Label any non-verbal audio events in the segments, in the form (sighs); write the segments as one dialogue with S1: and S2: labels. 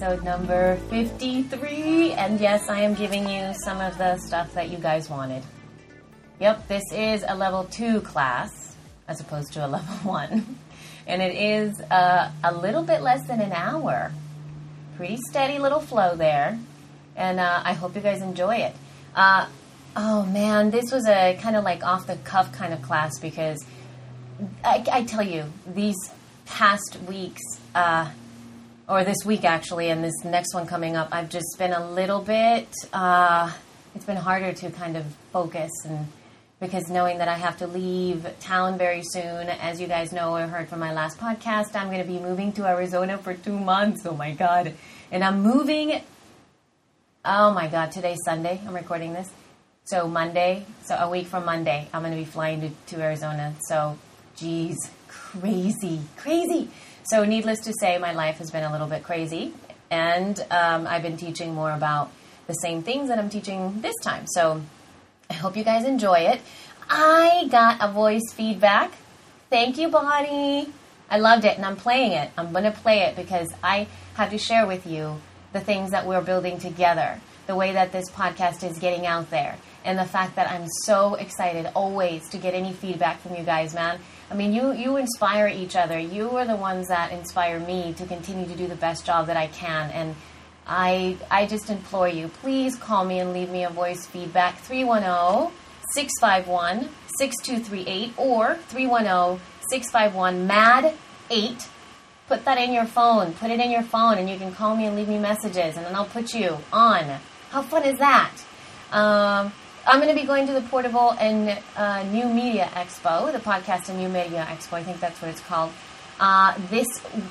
S1: episode number 53. And yes, I am giving you some of the stuff that you guys wanted. Yep, this is a level 2 class as opposed to a (laughs) level 1. And it is uh, a little bit less than an hour. Pretty steady little flow there. And uh, I hope you guys enjoy it. Uh, oh man, this was a kind of like off the cuff kind of class because I, I tell you, these past weeks, uh, or this week actually, and this next one coming up, I've just been a little bit. Uh, it's been harder to kind of focus and because knowing that I have to leave town very soon, as you guys know or heard from my last podcast, I'm going to be moving to Arizona for two months. Oh my god! And I'm moving. Oh my god! Today's Sunday. I'm recording this. So Monday, so a week from Monday, I'm going to be flying to, to Arizona. So Jeez, crazy, crazy. So, needless to say, my life has been a little bit crazy, and um, I've been teaching more about the same things that I'm teaching this time. So, I hope you guys enjoy it. I got a voice feedback. Thank you, Bonnie. I loved it, and I'm playing it. I'm going to play it because I have to share with you the things that we're building together, the way that this podcast is getting out there, and the fact that I'm so excited always to get any feedback from you guys, man. I mean, you you inspire each other. You are the ones that inspire me to continue to do the best job that I can. And I I just implore you, please call me and leave me a voice feedback 310 651 6238 or 310 651 MAD 8. Put that in your phone. Put it in your phone, and you can call me and leave me messages, and then I'll put you on. How fun is that? Um, I'm going to be going to the Portable and uh, New Media Expo, the Podcast and New Media Expo. I think that's what it's called. Uh, this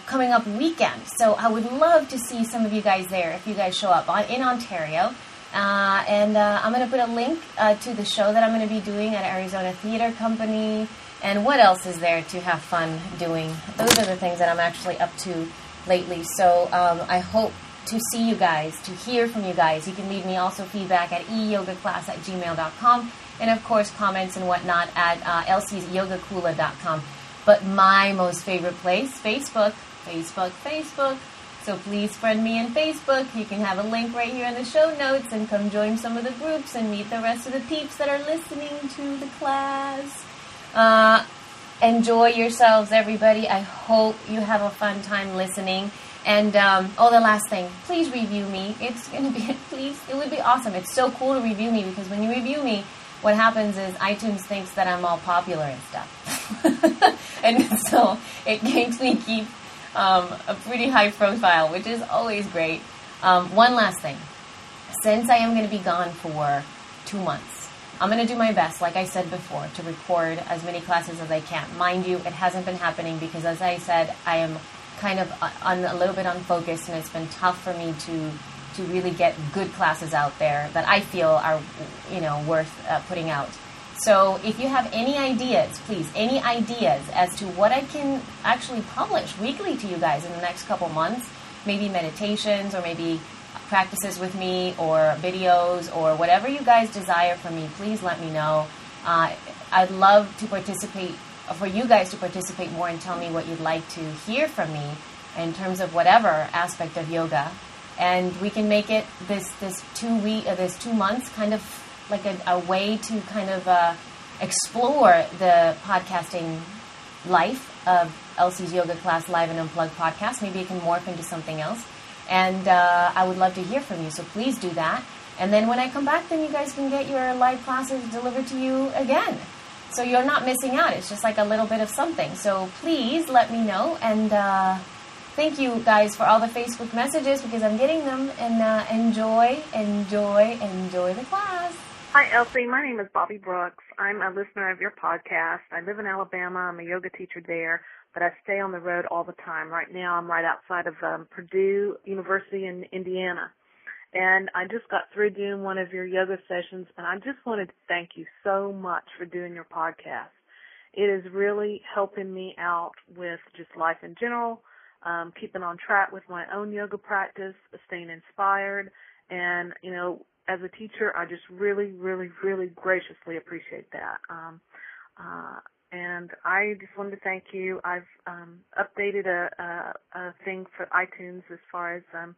S1: coming up weekend. So I would love to see some of you guys there if you guys show up on, in Ontario. Uh, and uh, I'm going to put a link uh, to the show that I'm going to be doing at Arizona Theater Company. And what else is there to have fun doing? Those are the things that I'm actually up to lately. So um, I hope to see you guys, to hear from you guys. You can leave me also feedback at eyogaclass at gmail.com and of course comments and whatnot at uh. But my most favorite place, Facebook, Facebook, Facebook. So please friend me in Facebook. You can have a link right here in the show notes and come join some of the groups and meet the rest of the peeps that are listening to the class. Uh, enjoy yourselves, everybody. I hope you have a fun time listening. And um, oh, the last thing, please review me. It's gonna be (laughs) please. It would be awesome. It's so cool to review me because when you review me, what happens is iTunes thinks that I'm all popular and stuff, (laughs) and so it makes me keep um, a pretty high profile, which is always great. Um, one last thing, since I am to be gone for two months, I'm going to do my best, like I said before, to record as many classes as I can. Mind you, it hasn't been happening because, as I said, I am kind of on a little bit unfocused, and it's been tough for me to to really get good classes out there that I feel are you know worth uh, putting out. So if you have any ideas, please, any ideas as to what I can actually publish weekly to you guys in the next couple months, maybe meditations or maybe practices with me or videos or whatever you guys desire from me, please let me know. Uh, I'd love to participate for you guys to participate more and tell me what you'd like to hear from me in terms of whatever aspect of yoga, and we can make it this this two week uh, this two months kind of like a, a way to kind of uh, explore the podcasting life of Elsie's Yoga Class Live and Unplugged podcast. Maybe it can morph into something else, and uh, I would love to hear from you. So please do that. And then when I come back, then you guys can get your live classes delivered to you again. So you're not missing out. It's just like a little bit of something. So please let me know. And uh, thank you guys for all the Facebook messages because I'm getting them. And uh, enjoy, enjoy, enjoy the class.
S2: Hi, Elsie. My name is Bobby Brooks. I'm a listener of your podcast. I live in Alabama. I'm a yoga teacher there, but I stay on the road all the time. Right now, I'm right outside of um, Purdue University in Indiana. And I just got through doing one of your yoga sessions and I just wanted to thank you so much for doing your podcast. It is really helping me out with just life in general, um, keeping on track with my own yoga practice, staying inspired, and, you know, as a teacher, I just really, really, really graciously appreciate that. Um, Uh, and I just wanted to thank you. I've um, updated a, a, a thing for iTunes as far as um,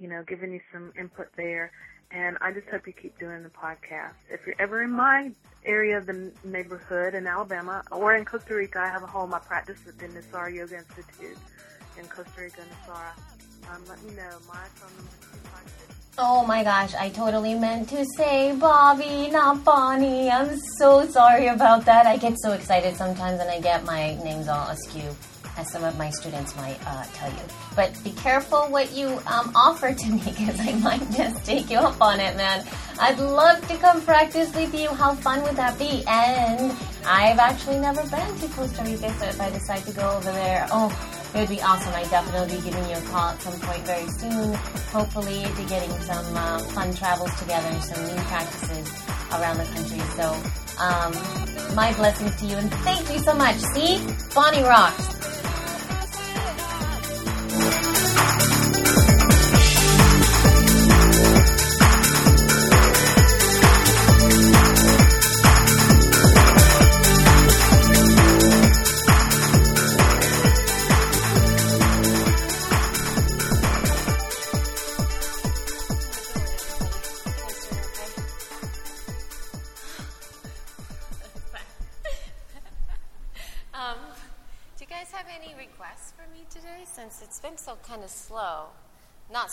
S2: you know, giving you some input there. And I just hope you keep doing the podcast. If you're ever in my area of the neighborhood in Alabama or in Costa Rica, I have a home. I practice at the Nosara Yoga Institute in Costa Rica, Nosara. Um, let me know. My phone number
S1: Oh my gosh, I totally meant to say Bobby, not Bonnie. I'm so sorry about that. I get so excited sometimes and I get my names all askew as some of my students might uh, tell you. But be careful what you um, offer to me (laughs) because I might just take you up on it, man. I'd love to come practice with you. How fun would that be? And I've actually never been to Costa Rica, so if I decide to go over there, oh, it would be awesome. I'd definitely be giving you a call at some point very soon. Hopefully, to getting some uh, fun travels together, some new practices around the country. So, um, my blessings to you, and thank you so much. See, Bonnie rocks.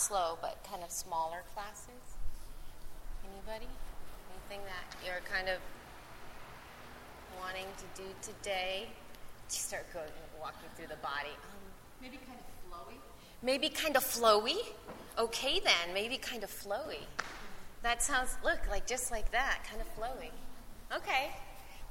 S1: Slow, but kind of smaller classes. Anybody? Anything that you're kind of wanting to do today? Just start going walking through the body. Um,
S3: maybe kind of flowy.
S1: Maybe kind of flowy. Okay, then maybe kind of flowy. That sounds look like just like that, kind of flowy. Okay.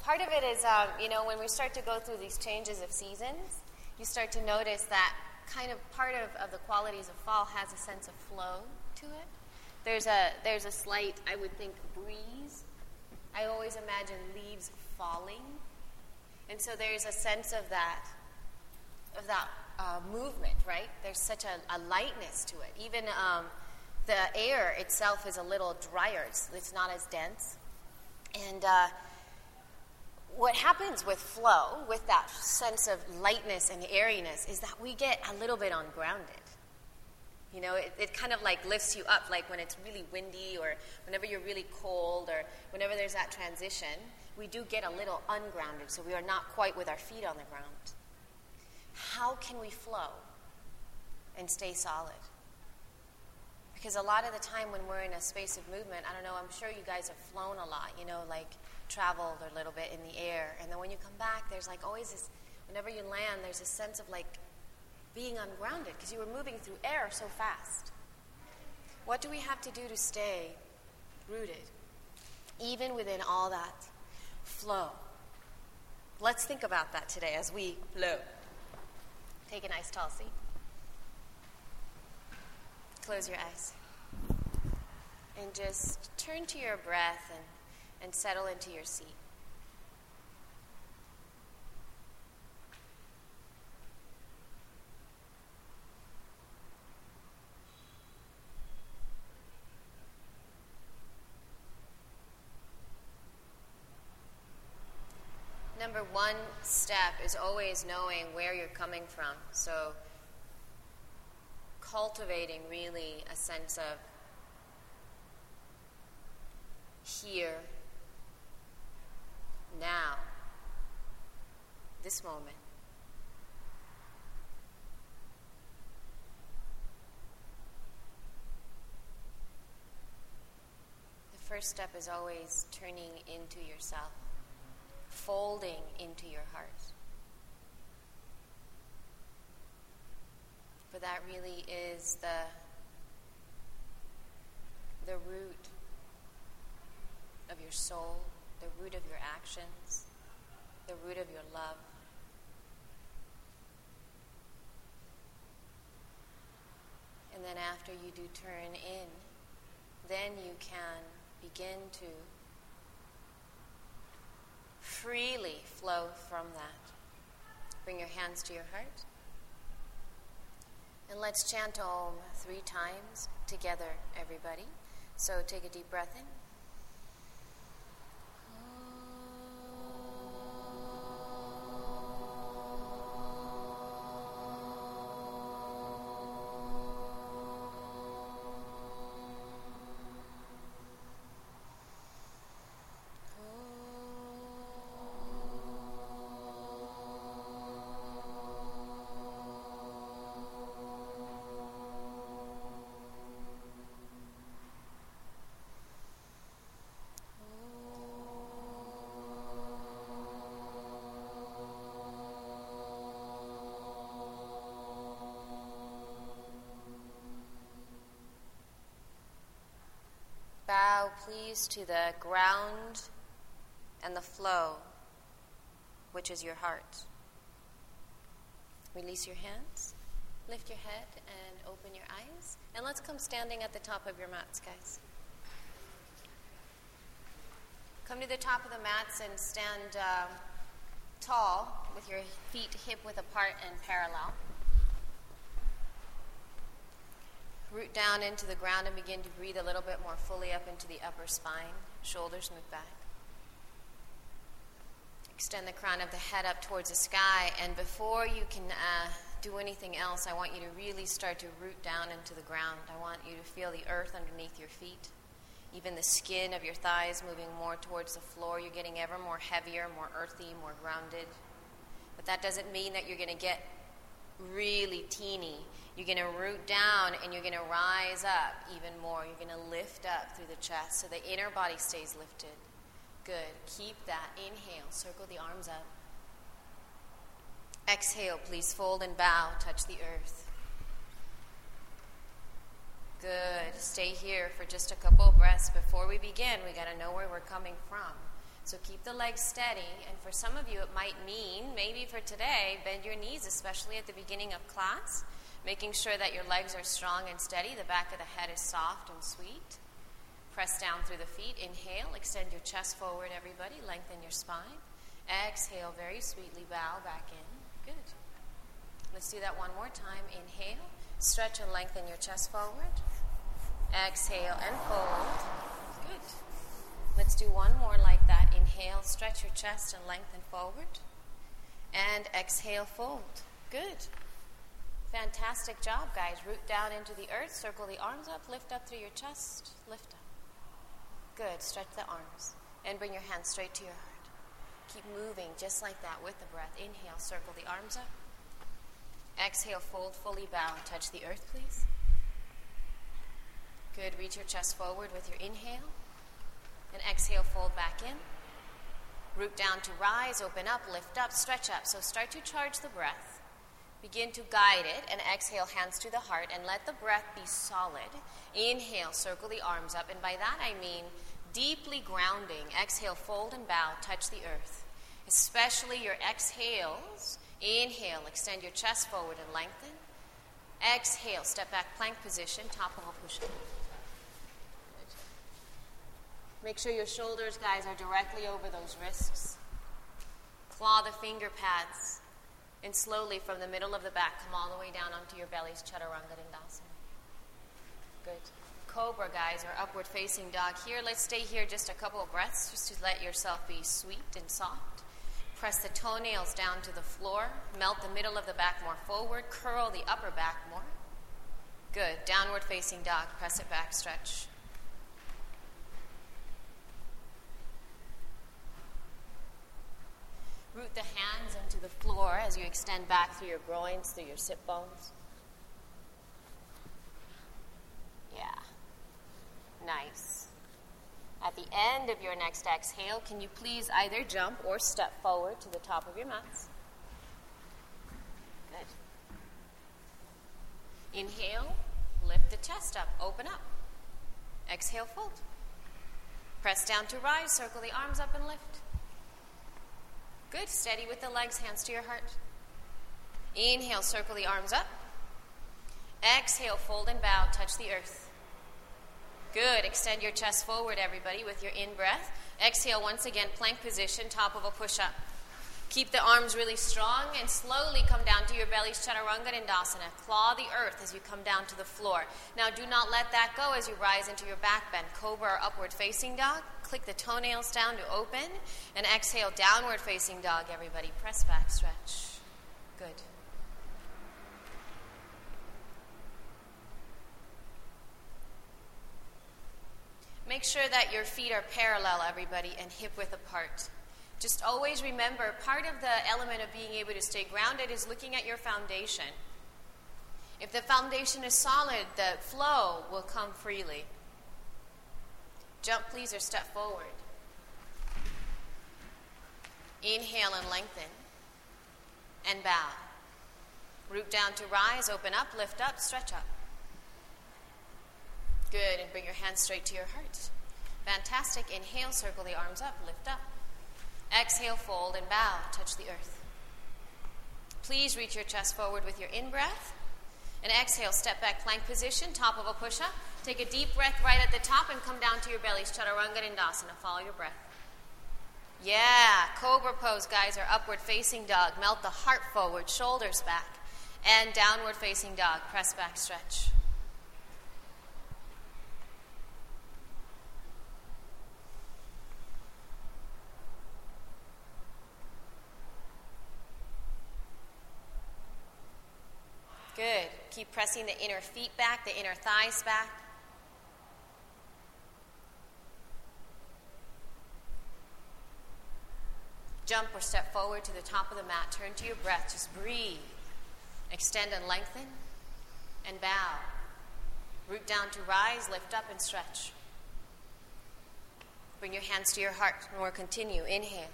S1: Part of it is, um, you know, when we start to go through these changes of seasons, you start to notice that kind of part of, of the qualities of fall has a sense of flow to it. There's a, there's a slight, I would think, breeze. I always imagine leaves falling. And so there's a sense of that, of that uh, movement, right? There's such a, a lightness to it. Even um, the air itself is a little drier, it's, it's not as dense. And uh, what happens with flow, with that sense of lightness and airiness, is that we get a little bit ungrounded. You know, it, it, kind of like lifts you up, like when it's really windy or whenever you're really cold or whenever there's that transition, we do get a little ungrounded, so we are not quite with our feet on the ground. How can we flow and stay solid? Because a lot of the time when we're in a space of movement, I don't know, I'm sure you guys have flown a lot, you know, like traveled a little bit in the air. And then when you come back, there's like always this, whenever you land, there's a sense of like being ungrounded because you were moving through air so fast. What do we have to do to stay rooted, even within all that flow? Let's think about that today as we flow. Take a nice tall seat. Close your eyes. And just turn to your breath and and settle into your seat. Number one step is always knowing where you're coming from. So, cultivating really a sense of here now, this moment. The first step is always turning into yourself, folding into your heart. For that really is the, the root of your soul the root of your actions, the root of your love. And then after you do turn in, then you can begin to freely flow from that. Bring your hands to your heart. And let's chant Om three times together, everybody. So take a deep breath in. To the ground and the flow, which is your heart. Release your hands, lift your head, and open your eyes. And let's come standing at the top of your mats, guys. Come to the top of the mats and stand uh, tall with your feet hip width apart and parallel. Root down into the ground and begin to breathe a little bit more fully up into the upper spine. Shoulders move back. Extend the crown of the head up towards the sky, and before you can uh, do anything else, I want you to really start to root down into the ground. I want you to feel the earth underneath your feet, even the skin of your thighs moving more towards the floor. You're getting ever more heavier, more earthy, more grounded. But that doesn't mean that you're going to get really teeny. You're going to root down and you're going to rise up even more. You're going to lift up through the chest so the inner body stays lifted. Good. Keep that. Inhale. Circle the arms up. Exhale, please fold and bow. Touch the earth. Good. Stay here for just a couple of breaths. Before we begin, we got to know where we're coming from. So keep the legs steady. And for some of you, it might mean, maybe for today, bend your knees, especially at the beginning of class, making sure that your legs are strong and steady. The back of the head is soft and sweet. Press down through the feet. Inhale, extend your chest forward, everybody. Lengthen your spine. Exhale, very sweetly bow back in. Good. Let's do that one more time. Inhale, stretch and lengthen your chest forward. Exhale and fold. Let's do one more like that. Inhale, stretch your chest and lengthen forward. And exhale, fold. Good. Fantastic job, guys. Root down into the earth, circle the arms up, lift up through your chest, lift up. Good. Stretch the arms and bring your hands straight to your heart. Keep moving just like that with the breath. Inhale, circle the arms up. Exhale, fold, fully bow, touch the earth, please. Good. Reach your chest forward with your inhale. And exhale, fold back in. Root down to rise, open up, lift up, stretch up. So start to charge the breath. Begin to guide it and exhale, hands to the heart, and let the breath be solid. Inhale, circle the arms up, and by that I mean deeply grounding. Exhale, fold and bow, touch the earth. Especially your exhales. Inhale, extend your chest forward and lengthen. Exhale, step back plank position, top of push up. Make sure your shoulders, guys, are directly over those wrists. Claw the finger pads and slowly from the middle of the back, come all the way down onto your bellies, Chaturanga Dandasana. Good. Cobra, guys, or upward facing dog. Here, let's stay here just a couple of breaths, just to let yourself be sweet and soft. Press the toenails down to the floor. Melt the middle of the back more forward. Curl the upper back more. Good. Downward facing dog. Press it back, stretch. Root the hands into the floor as you extend back through your groins, through your sit bones. Yeah. Nice. At the end of your next exhale, can you please either jump or step forward to the top of your mats? Good. Inhale, lift the chest up, open up. Exhale, fold. Press down to rise, circle the arms up and lift. Good. Steady with the legs, hands to your heart. Inhale, circle the arms up. Exhale, fold and bow, touch the earth. Good. Extend your chest forward, everybody, with your in breath. Exhale, once again, plank position, top of a push up. Keep the arms really strong and slowly come down to your bellies, Chaturanga Dandasana. Claw the earth as you come down to the floor. Now, do not let that go as you rise into your back bend. Cobra or upward facing dog. Click the toenails down to open. And exhale, downward facing dog, everybody. Press back, stretch. Good. Make sure that your feet are parallel, everybody, and hip width apart. Just always remember part of the element of being able to stay grounded is looking at your foundation. If the foundation is solid, the flow will come freely. Jump, please, or step forward. Inhale and lengthen. And bow. Root down to rise, open up, lift up, stretch up. Good, and bring your hands straight to your heart. Fantastic. Inhale, circle the arms up, lift up. Exhale, fold and bow, touch the earth. Please reach your chest forward with your in breath. And exhale, step back plank position, top of a push up. Take a deep breath right at the top and come down to your bellies. Chaturanga Dandasana. Follow your breath. Yeah, cobra pose, guys, or upward facing dog. Melt the heart forward, shoulders back. And downward facing dog. Press back, stretch. Good. Keep pressing the inner feet back, the inner thighs back. Jump or step forward to the top of the mat. Turn to your breath. Just breathe. Extend and lengthen. And bow. Root down to rise, lift up, and stretch. Bring your hands to your heart. More continue. Inhale.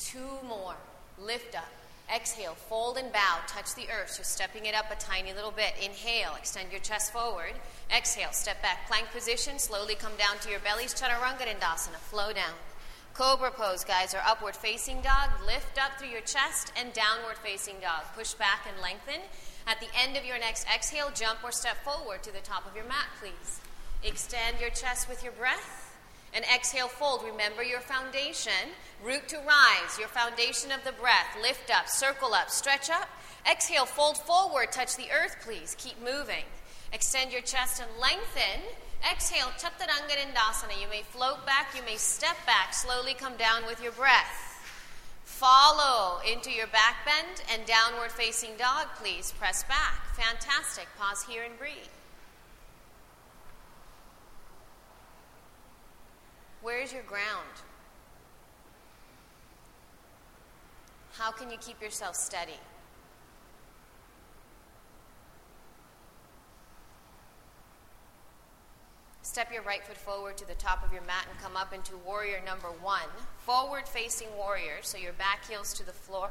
S1: Two more. Lift up. Exhale, fold and bow, touch the earth. So stepping it up a tiny little bit. Inhale, extend your chest forward. Exhale, step back, plank position. Slowly come down to your bellies. Chaturanga Dandasana, flow down. Cobra pose, guys, or upward facing dog. Lift up through your chest and downward facing dog. Push back and lengthen. At the end of your next exhale, jump or step forward to the top of your mat, please. Extend your chest with your breath. And exhale, fold. Remember your foundation. Root to rise, your foundation of the breath. Lift up, circle up, stretch up. Exhale, fold forward, touch the earth, please. Keep moving. Extend your chest and lengthen. Exhale, Chaturanga. You may float back, you may step back, slowly come down with your breath. Follow into your back bend and downward facing dog, please. Press back. Fantastic. Pause here and breathe. Where is your ground? How can you keep yourself steady? Step your right foot forward to the top of your mat and come up into warrior number one. Forward facing warrior, so your back heels to the floor,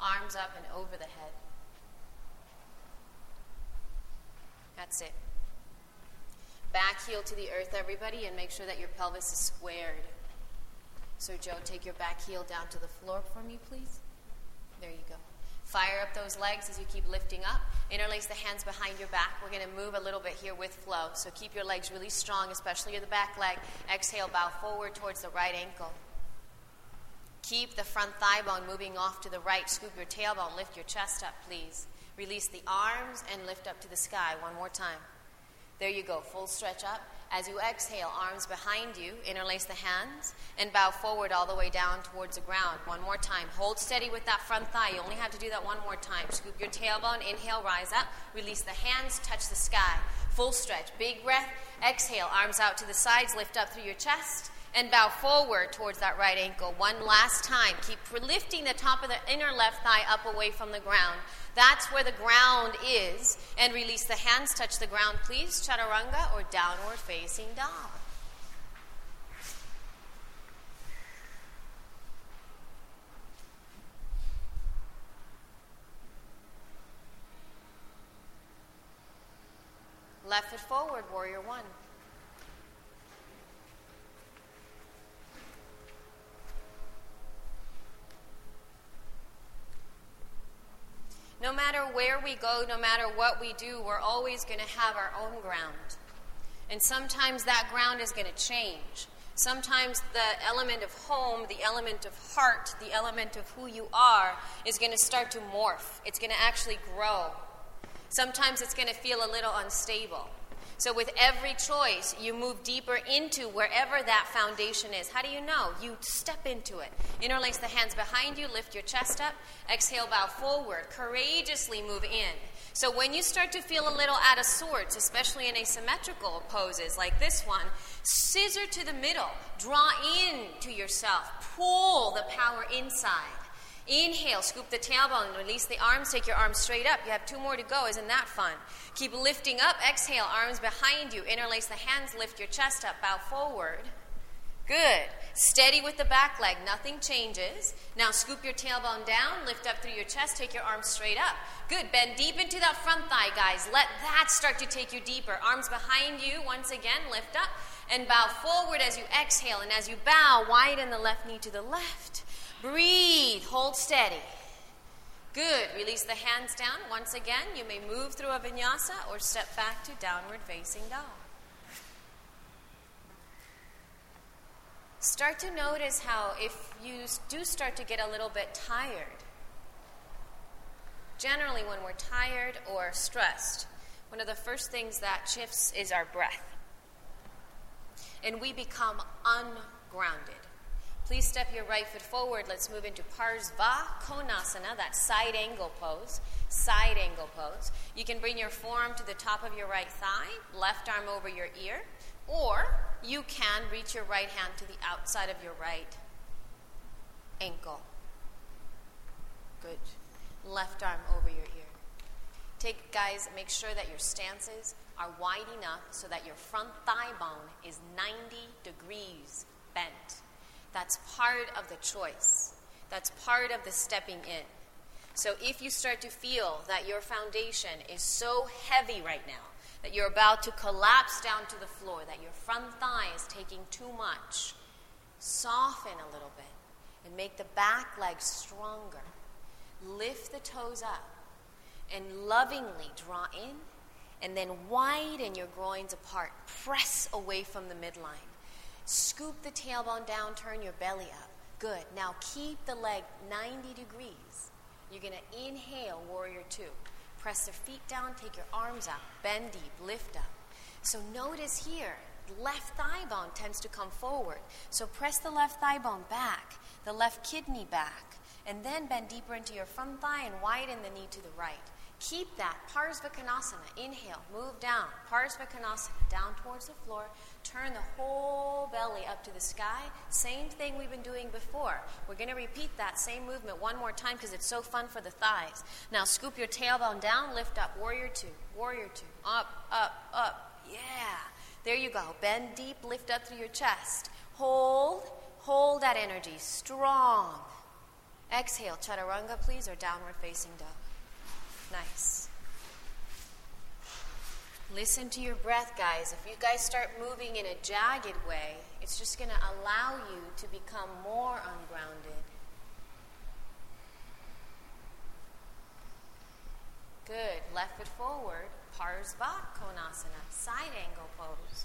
S1: arms up and over the head. That's it. Back heel to the earth, everybody, and make sure that your pelvis is squared. So, Joe, take your back heel down to the floor for me, please. There you go. Fire up those legs as you keep lifting up. Interlace the hands behind your back. We're going to move a little bit here with flow. So keep your legs really strong, especially the back leg. Exhale, bow forward towards the right ankle. Keep the front thigh bone moving off to the right. Scoop your tailbone. Lift your chest up, please. Release the arms and lift up to the sky. One more time. There you go, full stretch up. As you exhale, arms behind you, interlace the hands, and bow forward all the way down towards the ground. One more time. Hold steady with that front thigh. You only have to do that one more time. Scoop your tailbone, inhale, rise up, release the hands, touch the sky. Full stretch. Big breath. Exhale, arms out to the sides, lift up through your chest and bow forward towards that right ankle. One last time. Keep lifting the top of the inner left thigh up away from the ground. That's where the ground is. And release the hands, touch the ground, please. Chaturanga or downward facing dog. Left foot forward, warrior one. No matter where we go, no matter what we do, we're always going to have our own ground. And sometimes that ground is going to change. Sometimes the element of home, the element of heart, the element of who you are is going to start to morph. It's going to actually grow. Sometimes it's going to feel a little unstable. So, with every choice, you move deeper into wherever that foundation is. How do you know? You step into it. Interlace the hands behind you, lift your chest up, exhale, bow forward, courageously move in. So, when you start to feel a little out of sorts, especially in asymmetrical poses like this one, scissor to the middle, draw in to yourself, pull the power inside. Inhale, scoop the tailbone, release the arms, take your arms straight up. You have two more to go. Isn't that fun? Keep lifting up. Exhale, arms behind you. Interlace the hands, lift your chest up, bow forward. Good. Steady with the back leg, nothing changes. Now scoop your tailbone down, lift up through your chest, take your arms straight up. Good. Bend deep into that front thigh, guys. Let that start to take you deeper. Arms behind you, once again, lift up. And bow forward as you exhale. And as you bow, widen the left knee to the left. Breathe. Hold steady. Good. Release the hands down. Once again, you may move through a vinyasa or step back to downward facing dog. Start to notice how if you do start to get a little bit tired, generally when we're tired or stressed, one of the first things that shifts is our breath. And we become ungrounded. Please step your right foot forward. Let's move into Parsva Konasana, that side angle pose. Side angle pose. You can bring your forearm to the top of your right thigh, left arm over your ear, or you can reach your right hand to the outside of your right ankle. Good. Left arm over your ear. Take, guys, make sure that your stances are wide enough so that your front thigh bone is 90 degrees bent. That's part of the choice. That's part of the stepping in. So if you start to feel that your foundation is so heavy right now, that you're about to collapse down to the floor, that your front thigh is taking too much, soften a little bit and make the back leg stronger. Lift the toes up and lovingly draw in and then widen your groins apart. Press away from the midline. Scoop the tailbone down, turn your belly up. Good. Now keep the leg 90 degrees. You're going to inhale, warrior two. Press the feet down, take your arms out, bend deep, lift up. So notice here, left thigh bone tends to come forward. So press the left thigh bone back, the left kidney back, and then bend deeper into your front thigh and widen the knee to the right. Keep that. Parsvakonasana. Inhale, move down. Parsvakonasana, down towards the floor. Turn the whole belly up to the sky. Same thing we've been doing before. We're going to repeat that same movement one more time because it's so fun for the thighs. Now scoop your tailbone down, lift up. Warrior two, warrior two. Up, up, up. Yeah. There you go. Bend deep, lift up through your chest. Hold, hold that energy. Strong. Exhale, chaturanga, please, or downward facing dog. Nice. Listen to your breath, guys. If you guys start moving in a jagged way, it's just going to allow you to become more ungrounded. Good. Left foot forward. Parsva Konasana. Side angle pose.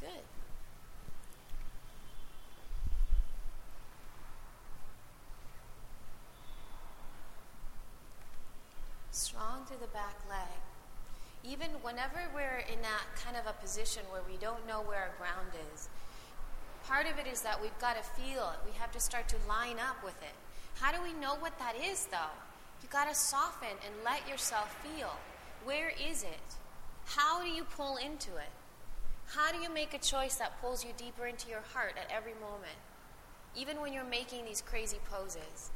S1: Good. Strong through the back leg. Even whenever we're in that kind of a position where we don't know where our ground is, part of it is that we've got to feel it. We have to start to line up with it. How do we know what that is, though? You got to soften and let yourself feel. Where is it? How do you pull into it? How do you make a choice that pulls you deeper into your heart at every moment, even when you're making these crazy poses?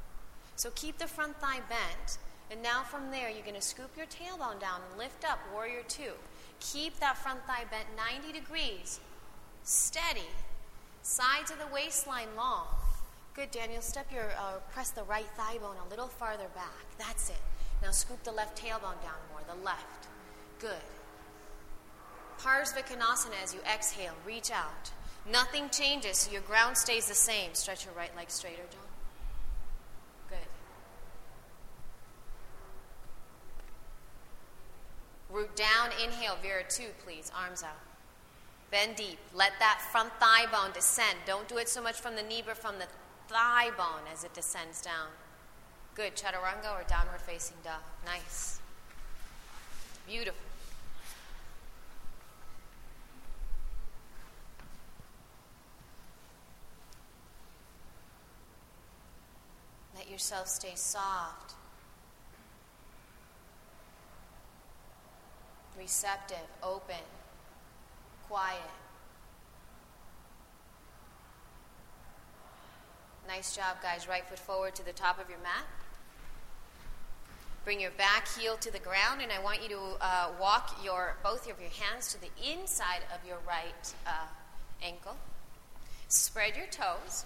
S1: So keep the front thigh bent and now from there, you're going to scoop your tailbone down and lift up, warrior two. Keep that front thigh bent 90 degrees. Steady. Sides of the waistline long. Good, Daniel. Step your, uh, press the right thigh bone a little farther back. That's it. Now scoop the left tailbone down more, the left. Good. Parsvakonasana as you exhale, reach out. Nothing changes, so your ground stays the same. Stretch your right leg straighter, John. Root down, inhale, Vira two, please. Arms out. Bend deep. Let that front thigh bone descend. Don't do it so much from the knee, but from the thigh bone as it descends down. Good. Chaturanga or downward facing dog. Nice. Beautiful. Let yourself stay soft. Receptive, open, quiet. Nice job, guys. Right foot forward to the top of your mat. Bring your back heel to the ground, and I want you to uh, walk your both of your hands to the inside of your right uh, ankle. Spread your toes.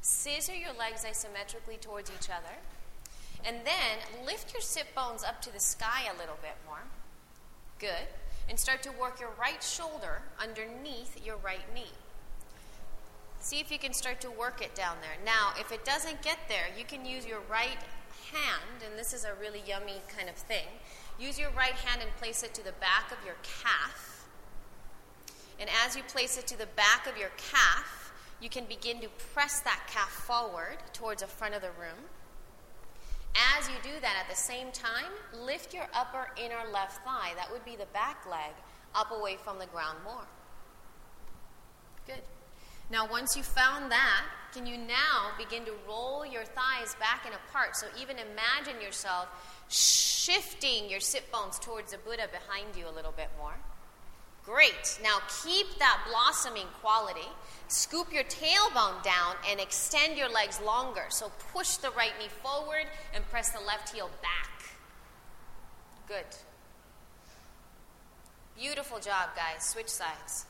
S1: Scissor your legs isometrically towards each other. And then lift your sit bones up to the sky a little bit more. Good. and start to work your right shoulder underneath your right knee. See if you can start to work it down there. Now, if it doesn't get there, you can use your right hand, and this is a really yummy kind of thing. Use your right hand and place it to the back of your calf. And as you place it to the back of your calf, you can begin to press that calf forward towards the front of the room. As you do that, at the same time, lift your upper inner left thigh, that would be the back leg, up away from the ground more. Good. Now, once you found that, can you now begin to roll your thighs back and apart? So, even imagine yourself shifting your sit bones towards the Buddha behind you a little bit more. Great. Now, keep that blossoming quality. Scoop your tailbone down and extend your legs longer. So, push the right knee forward and press the left heel back. Good. Beautiful job, guys. Switch sides.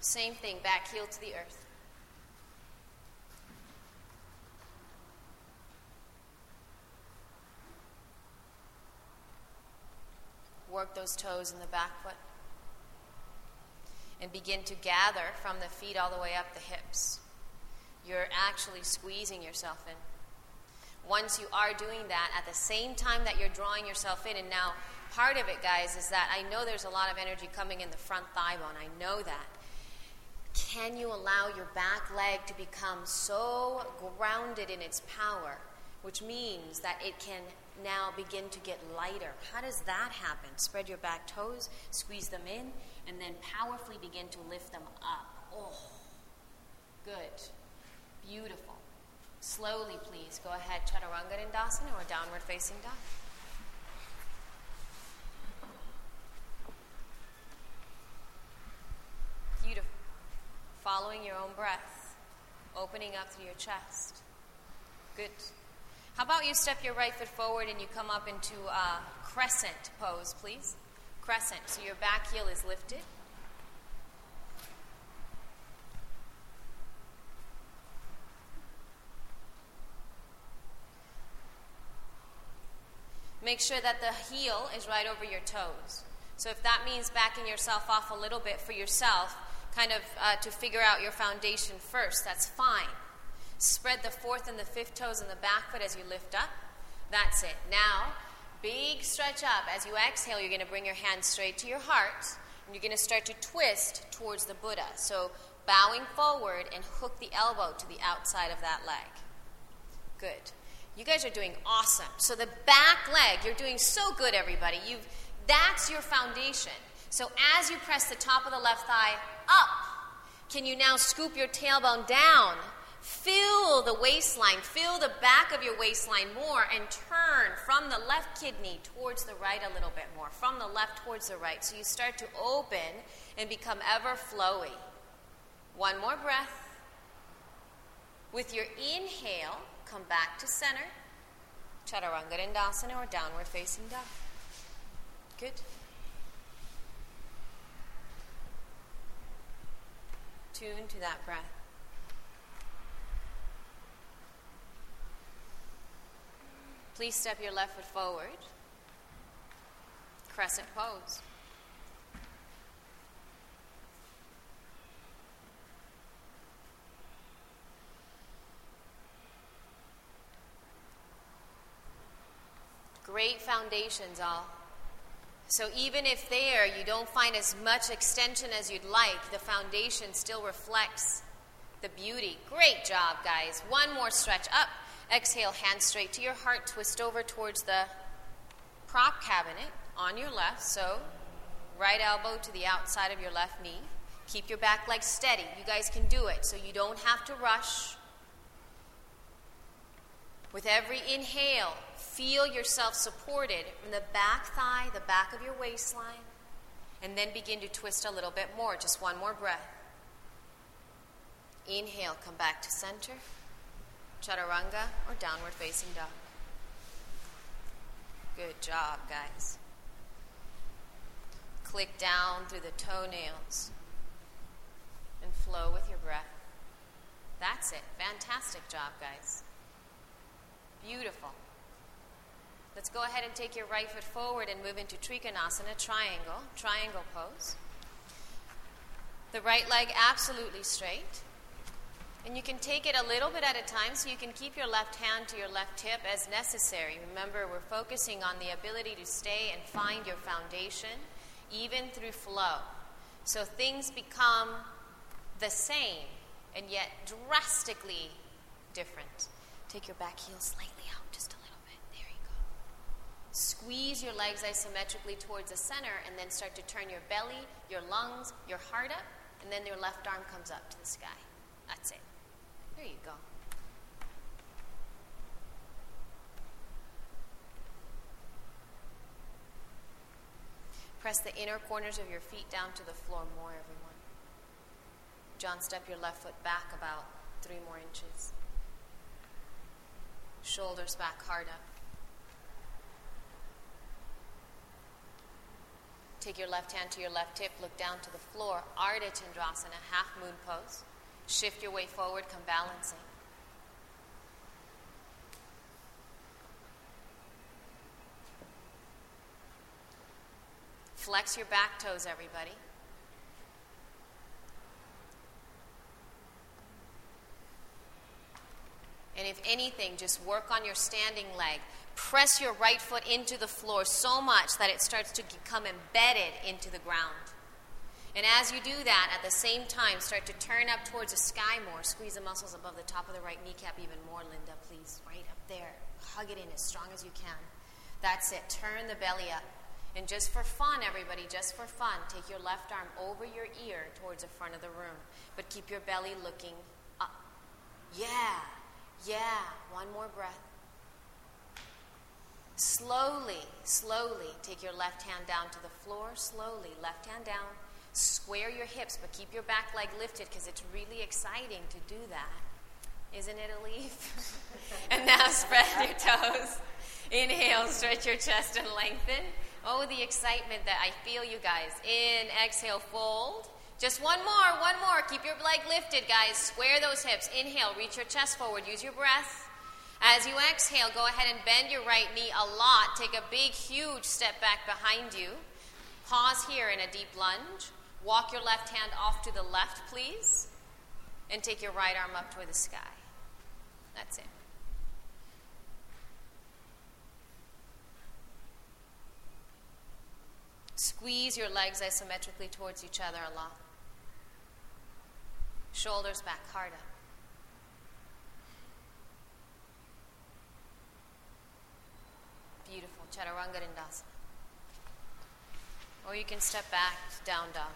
S1: Same thing, back heel to the earth. Work those toes in the back foot. And begin to gather from the feet all the way up the hips. You're actually squeezing yourself in. Once you are doing that, at the same time that you're drawing yourself in, and now part of it, guys, is that I know there's a lot of energy coming in the front thigh bone. I know that. Can you allow your back leg to become so grounded in its power, which means that it can now begin to get lighter? How does that happen? Spread your back toes, squeeze them in, and then powerfully begin to lift them up. Oh, good. Beautiful. Slowly, please, go ahead. Chaturanga Dandasana or downward facing dog. Beautiful. Following your own breath, opening up through your chest. Good. How about you step your right foot forward and you come up into a crescent pose, please? Crescent. So your back heel is lifted. Make sure that the heel is right over your toes. So if that means backing yourself off a little bit for yourself, kind of uh, to figure out your foundation first. That's fine. Spread the fourth and the fifth toes in the back foot as you lift up. That's it. Now, big stretch up. As you exhale, you're going to bring your hands straight to your heart, and you're going to start to twist towards the Buddha. So, bowing forward and hook the elbow to the outside of that leg. Good. You guys are doing awesome. So the back leg, you're doing so good, everybody. You've that's your foundation. So as you press the top of the left thigh up, can you now scoop your tailbone down? Fill the waistline, fill the back of your waistline more, and turn from the left kidney towards the right a little bit more, from the left towards the right. So you start to open and become ever flowy. One more breath. With your inhale, come back to center. Chaturanga Dandasana or downward facing dog. Good. Tune to that breath. Please step your left foot forward. Crescent pose. Great foundations, all. So even if there you don't find as much extension as you'd like, the foundation still reflects the beauty. Great job, guys. One more stretch up. Exhale, hands straight to your heart. Twist over towards the prop cabinet on your left. So, right elbow to the outside of your left knee. Keep your back leg steady. You guys can do it. So, you don't have to rush. With every inhale, feel yourself supported from the back thigh, the back of your waistline, and then begin to twist a little bit more. Just one more breath. Inhale, come back to center. Chaturanga or downward facing dog. Good job, guys. Click down through the toenails and flow with your breath. That's it. Fantastic job, guys. Beautiful. Let's go ahead and take your right foot forward and move into Trikonasana, triangle, triangle pose. The right leg absolutely straight. And you can take it a little bit at a time so you can keep your left hand to your left hip as necessary. Remember, we're focusing on the ability to stay and find your foundation even through flow. So things become the same and yet drastically different. Take your back heel slightly out just a little bit. There you go. Squeeze your legs isometrically towards the center and then start to turn your belly, your lungs, your heart up, and then your left arm comes up to the sky. That's it. There you go. Press the inner corners of your feet down to the floor more, everyone. John, step your left foot back about three more inches. Shoulders back hard up. Take your left hand to your left hip, look down to the floor. Ardha Chandrasana, half moon pose. Shift your way forward, come balancing. Flex your back toes, everybody. And if anything, just work on your standing leg. Press your right foot into the floor so much that it starts to become embedded into the ground. And as you do that, at the same time, start to turn up towards the sky more. Squeeze the muscles above the top of the right kneecap even more, Linda, please. Right up there. Hug it in as strong as you can. That's it. Turn the belly up. And just for fun, everybody, just for fun, take your left arm over your ear towards the front of the room. But keep your belly looking up. Yeah, yeah. One more breath. Slowly, slowly take your left hand down to the floor. Slowly, left hand down. Square your hips, but keep your back leg lifted because it's really exciting to do that. Isn't it, Elif? (laughs) and now spread your toes. Inhale, stretch your chest and lengthen. Oh, the excitement that I feel, you guys. In, exhale, fold. Just one more, one more. Keep your leg lifted, guys. Square those hips. Inhale, reach your chest forward. Use your breath. As you exhale, go ahead and bend your right knee a lot. Take a big, huge step back behind you. Pause here in a deep lunge. Walk your left hand off to the left, please. And take your right arm up toward the sky. That's it. Squeeze your legs isometrically towards each other a lot. Shoulders back hard up. Beautiful. Chaturanga Dandasana. Or you can step back down dog.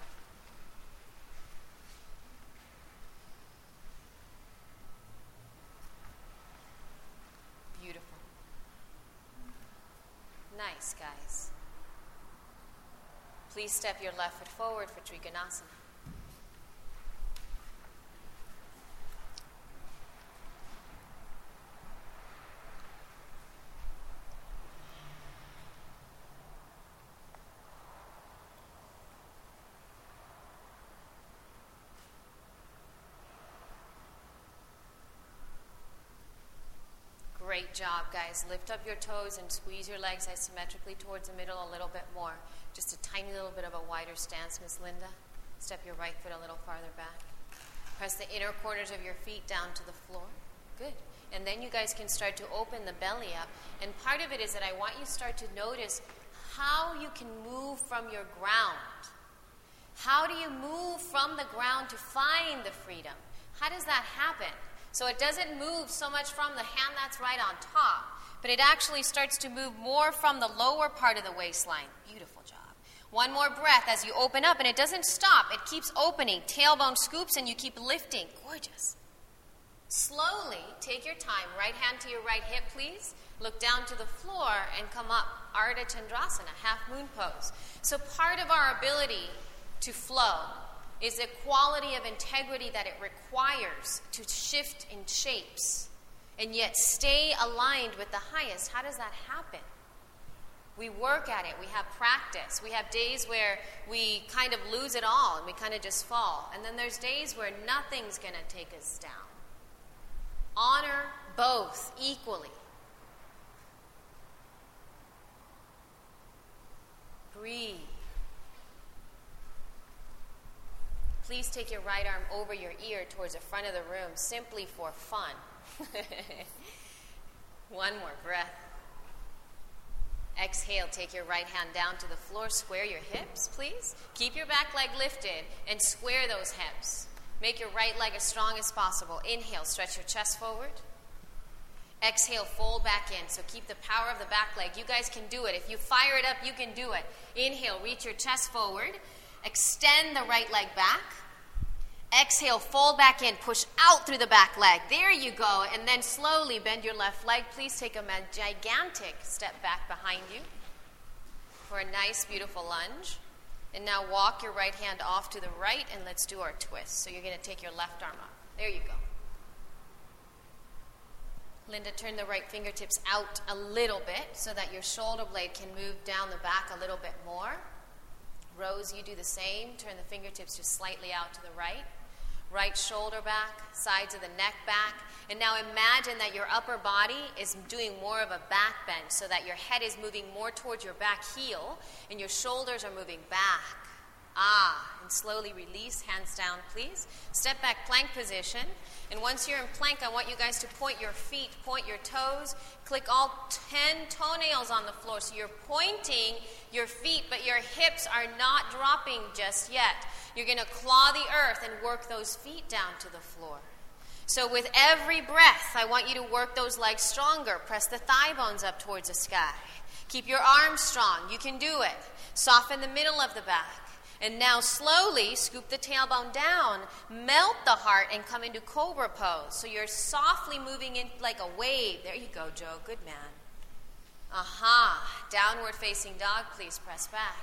S1: Beautiful. Nice, guys. Please step your left foot forward for Trikonasana. Great job, guys. Lift up your toes and squeeze your legs isometrically towards the middle a little bit more. Just a tiny little bit of a wider stance, Miss Linda. Step your right foot a little farther back. Press the inner corners of your feet down to the floor. Good. And then you guys can start to open the belly up. And part of it is that I want you to start to notice how you can move from your ground. How do you move from the ground to find the freedom? How does that happen? So it doesn't move so much from the hand that's right on top, but it actually starts to move more from the lower part of the waistline. Beautiful job. One more breath as you open up, and it doesn't stop, it keeps opening. Tailbone scoops, and you keep lifting. Gorgeous. Slowly, take your time. Right hand to your right hip, please. Look down to the floor and come up. Ardha Chandrasana, half moon pose. So, part of our ability to flow is the quality of integrity that it requires to shift in shapes and yet stay aligned with the highest. How does that happen? We work at it, we have practice. We have days where we kind of lose it all and we kind of just fall. And then there's days where nothing's going to take us down. Honor both equally. Breathe. Please take your right arm over your ear towards the front of the room simply for fun. (laughs) One more breath. Exhale, take your right hand down to the floor. Square your hips, please. Keep your back leg lifted and square those hips. Make your right leg as strong as possible. Inhale, stretch your chest forward. Exhale, fold back in. So keep the power of the back leg. You guys can do it. If you fire it up, you can do it. Inhale, reach your chest forward. Extend the right leg back. Exhale, fold back in, push out through the back leg. There you go. And then slowly bend your left leg. Please take a gigantic step back behind you for a nice, beautiful lunge. And now walk your right hand off to the right and let's do our twist. So you're going to take your left arm up. There you go. Linda, turn the right fingertips out a little bit so that your shoulder blade can move down the back a little bit more. Rose, you do the same. Turn the fingertips just slightly out to the right. Right shoulder back, sides of the neck back. And now imagine that your upper body is doing more of a back bend so that your head is moving more towards your back heel and your shoulders are moving back. Ah, and slowly release, hands down, please. Step back, plank position. And once you're in plank, I want you guys to point your feet, point your toes, click all 10 toenails on the floor. So you're pointing your feet, but your hips are not dropping just yet. You're going to claw the earth and work those feet down to the floor. So, with every breath, I want you to work those legs stronger. Press the thigh bones up towards the sky. Keep your arms strong. You can do it. Soften the middle of the back. And now slowly scoop the tailbone down, melt the heart, and come into cobra pose. So you're softly moving in like a wave. There you go, Joe. Good man. Aha. Downward facing dog, please press back.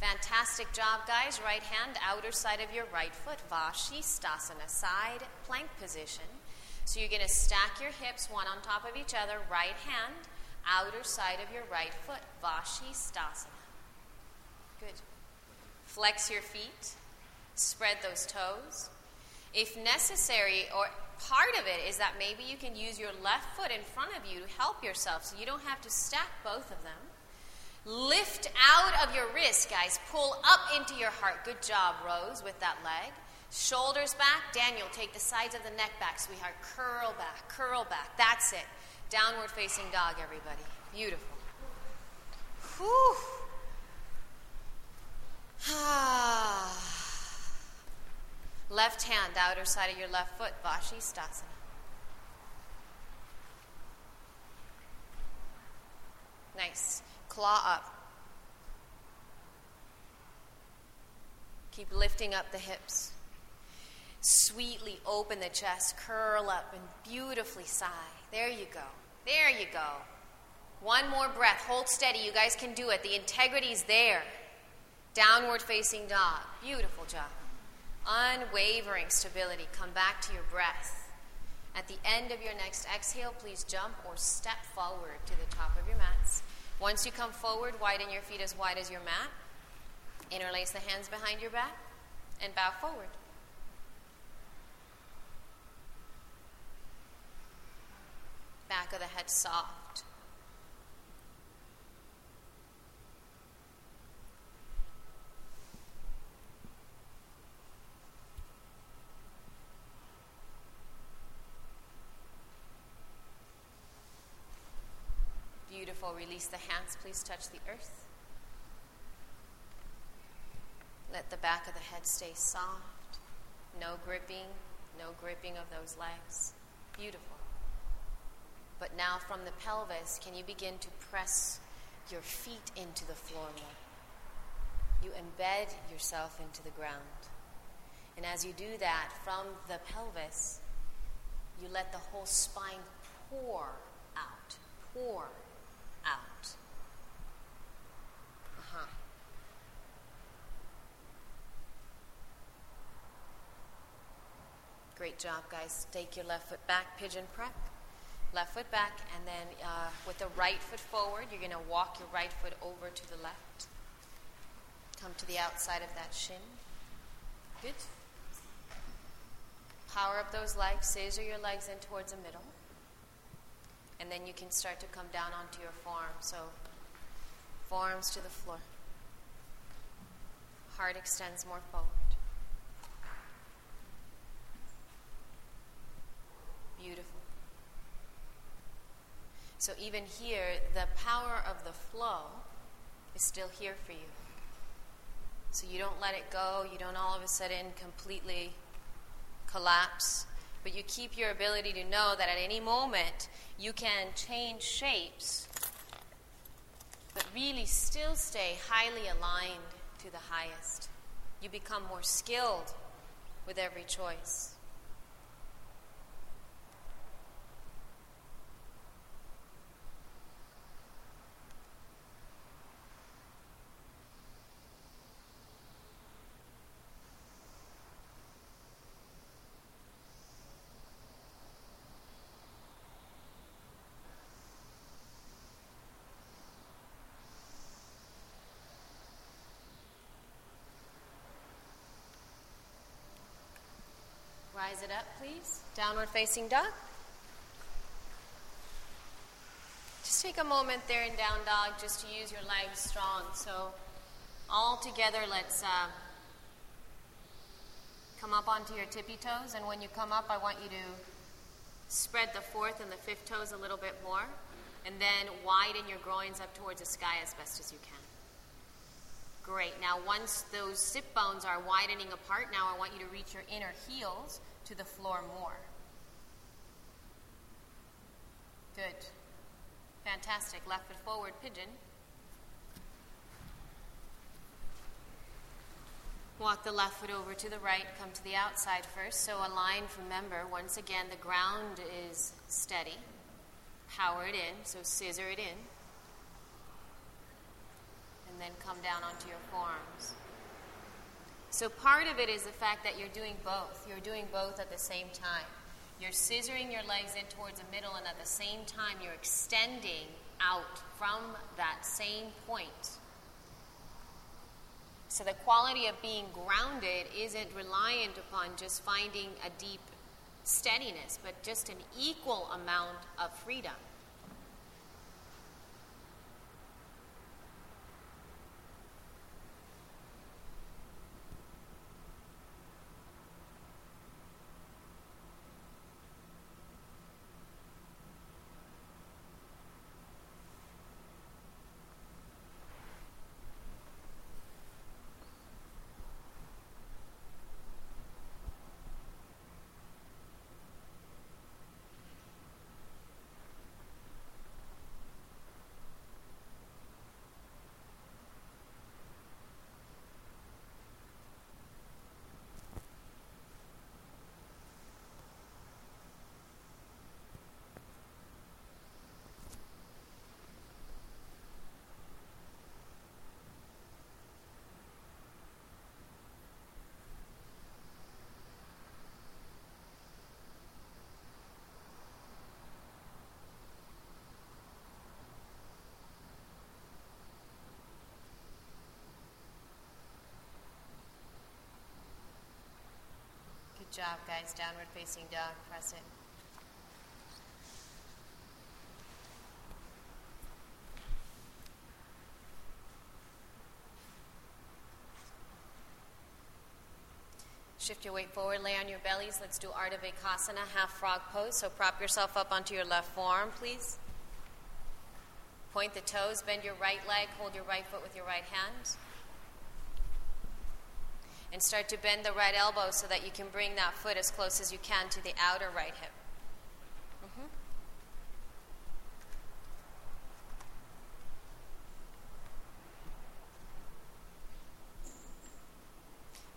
S1: Fantastic job, guys. Right hand, outer side of your right foot. Vashisthasana, side plank position. So you're going to stack your hips one on top of each other. Right hand, outer side of your right foot. Vashisthasana. Good. Flex your feet, spread those toes. If necessary, or part of it is that maybe you can use your left foot in front of you to help yourself so you don't have to stack both of them. Lift out of your wrist, guys. Pull up into your heart. Good job, Rose, with that leg. Shoulders back. Daniel, take the sides of the neck back, sweetheart. Curl back, curl back. That's it. Downward facing dog, everybody. Beautiful. Whew. (sighs) Ah. Left hand, outer side of your left foot, Vashisthasana. Nice. Claw up. Keep lifting up the hips. Sweetly open the chest, curl up, and beautifully sigh. There you go. There you go. One more breath. Hold steady. You guys can do it. The integrity's there. Downward facing dog. Beautiful job. Unwavering stability. Come back to your breath. At the end of your next exhale, please jump or step forward to the top of your mats. Once you come forward, widen your feet as wide as your mat. Interlace the hands behind your back and bow forward. Back of the head soft. Beautiful. Release the hands. Please touch the earth. Let the back of the head stay soft. No gripping, no gripping of those legs. Beautiful. But now from the pelvis, can you begin to press your feet into the floor more? You embed yourself into the ground. And as you do that, from the pelvis, you let the whole spine pour out, pour out. Uh-huh. Great job, guys. Take your left foot back, pigeon prep. Left foot back, and then uh, with the right foot forward, you're going to walk your right foot over to the left. Come to the outside of that shin. Good. Power up those legs, scissor your legs in towards the middle. And then you can start to come down onto your forearms. So, forearms to the floor. Heart extends more forward. Beautiful. So, even here, the power of the flow is still here for you. So, you don't let it go. You don't all of a sudden completely collapse. But you keep your ability to know that at any moment you can change shapes, but really still stay highly aligned to the highest. You become more skilled with every choice. Rise it up, please. Downward facing dog. Just take a moment there in down dog just to use your legs strong. So, all together, let's uh, come up onto your tippy toes. And when you come up, I want you to spread the fourth and the fifth toes a little bit more. And then widen your groins up towards the sky as best as you can. Great. Now, once those sit bones are widening apart, now I want you to reach your inner heels to the floor more. Good. Fantastic. Left foot forward, pigeon. Walk the left foot over to the right, come to the outside first. So align, remember, once again, the ground is steady. Power it in, so scissor it in. And then come down onto your forearms. So part of it is the fact that you're doing both. You're doing both at the same time. You're scissoring your legs in towards the middle, and at the same time, you're extending out from that same point. So the quality of being grounded isn't reliant upon just finding a deep steadiness, but just an equal amount of freedom. Guys. Downward facing dog. Press it. Shift your weight forward, lay on your bellies. Let's do Ardha Bhekasana, half frog pose. So prop yourself up onto your left forearm, please. Point the toes, bend your right leg, hold your right foot with your right hand and start to bend the right elbow so that you can bring that foot as close as you can to the outer right hip. Mm-hmm.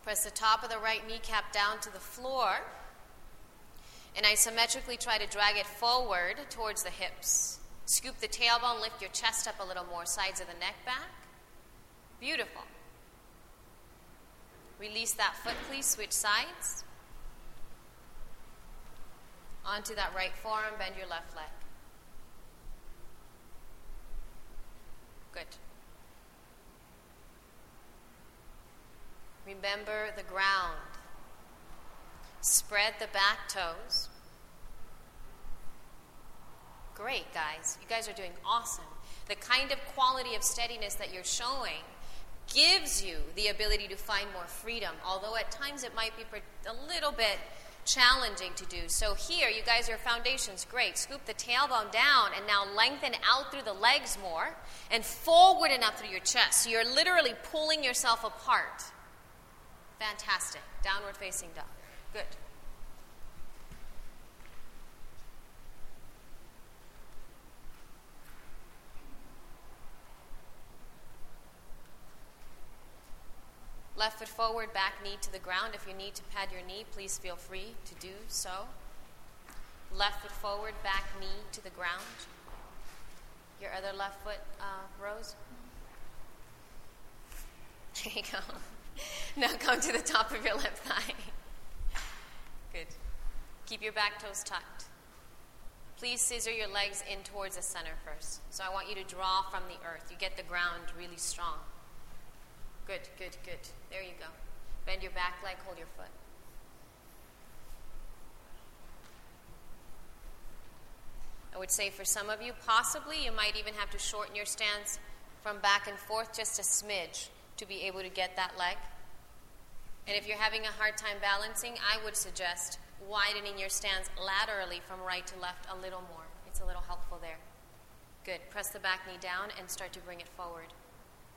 S1: Press the top of the right kneecap down to the floor and isometrically try to drag it forward towards the hips. Scoop the tailbone, lift your chest up a little more, sides of the neck back. Beautiful. Release that foot, please. Switch sides. Onto that right forearm, bend your left leg. Good. Remember the ground. Spread the back toes. Great, guys. You guys are doing awesome. The kind of quality of steadiness that you're showing gives you the ability to find more freedom, although at times it might be a little bit challenging to do. So here, you guys, your foundation's great. Scoop the tailbone down and now lengthen out through the legs more and forward enough through your chest. So you're literally pulling yourself apart. Fantastic. Downward facing dog. Good. Left foot forward, back knee to the ground. If you need to pad your knee, please feel free to do so. Left foot forward, back knee to the ground. Your other left foot, uh, Rose. (laughs) There you go. (laughs) Now come to the top of your left thigh. (laughs) Good. Keep your back toes tucked. Please scissor your legs in towards the center first. So I want you to draw from the earth. You get the ground really strong. Good, good, good. There you go. Bend your back leg, hold your foot. I would say for some of you, possibly you might even have to shorten your stance from back and forth just a smidge to be able to get that leg. And if you're having a hard time balancing, I would suggest widening your stance laterally from right to left a little more. It's a little helpful there. Good. Press the back knee down and start to bring it forward.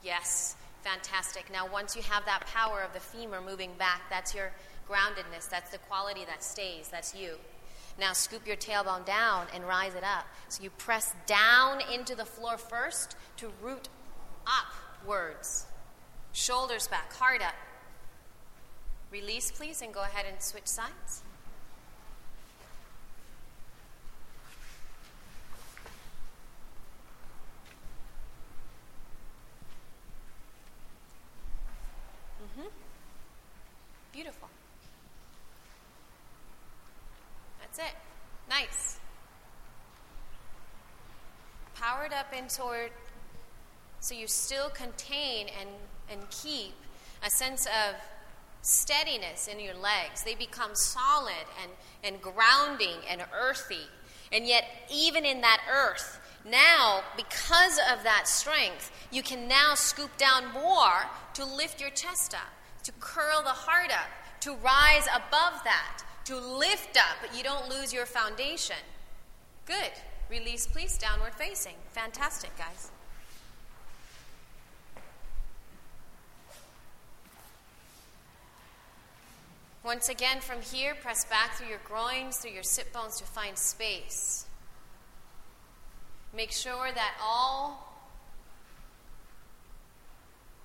S1: Yes. Fantastic. Now, once you have that power of the femur moving back, that's your groundedness. That's the quality that stays. That's you. Now, scoop your tailbone down and rise it up. So you press down into the floor first to root upwards. Shoulders back, heart up. Release, please, and go ahead and switch sides. Beautiful. That's it. Nice. Powered up toward so you still contain and, and keep a sense of steadiness in your legs. They become solid and, and grounding and earthy. And yet, even in that earth, now, because of that strength, you can now scoop down more to lift your chest up to curl the heart up, to rise above that, to lift up, but you don't lose your foundation. Good. Release, please, downward facing. Fantastic, guys. Once again, from here, press back through your groins, through your sit bones to find space. Make sure that all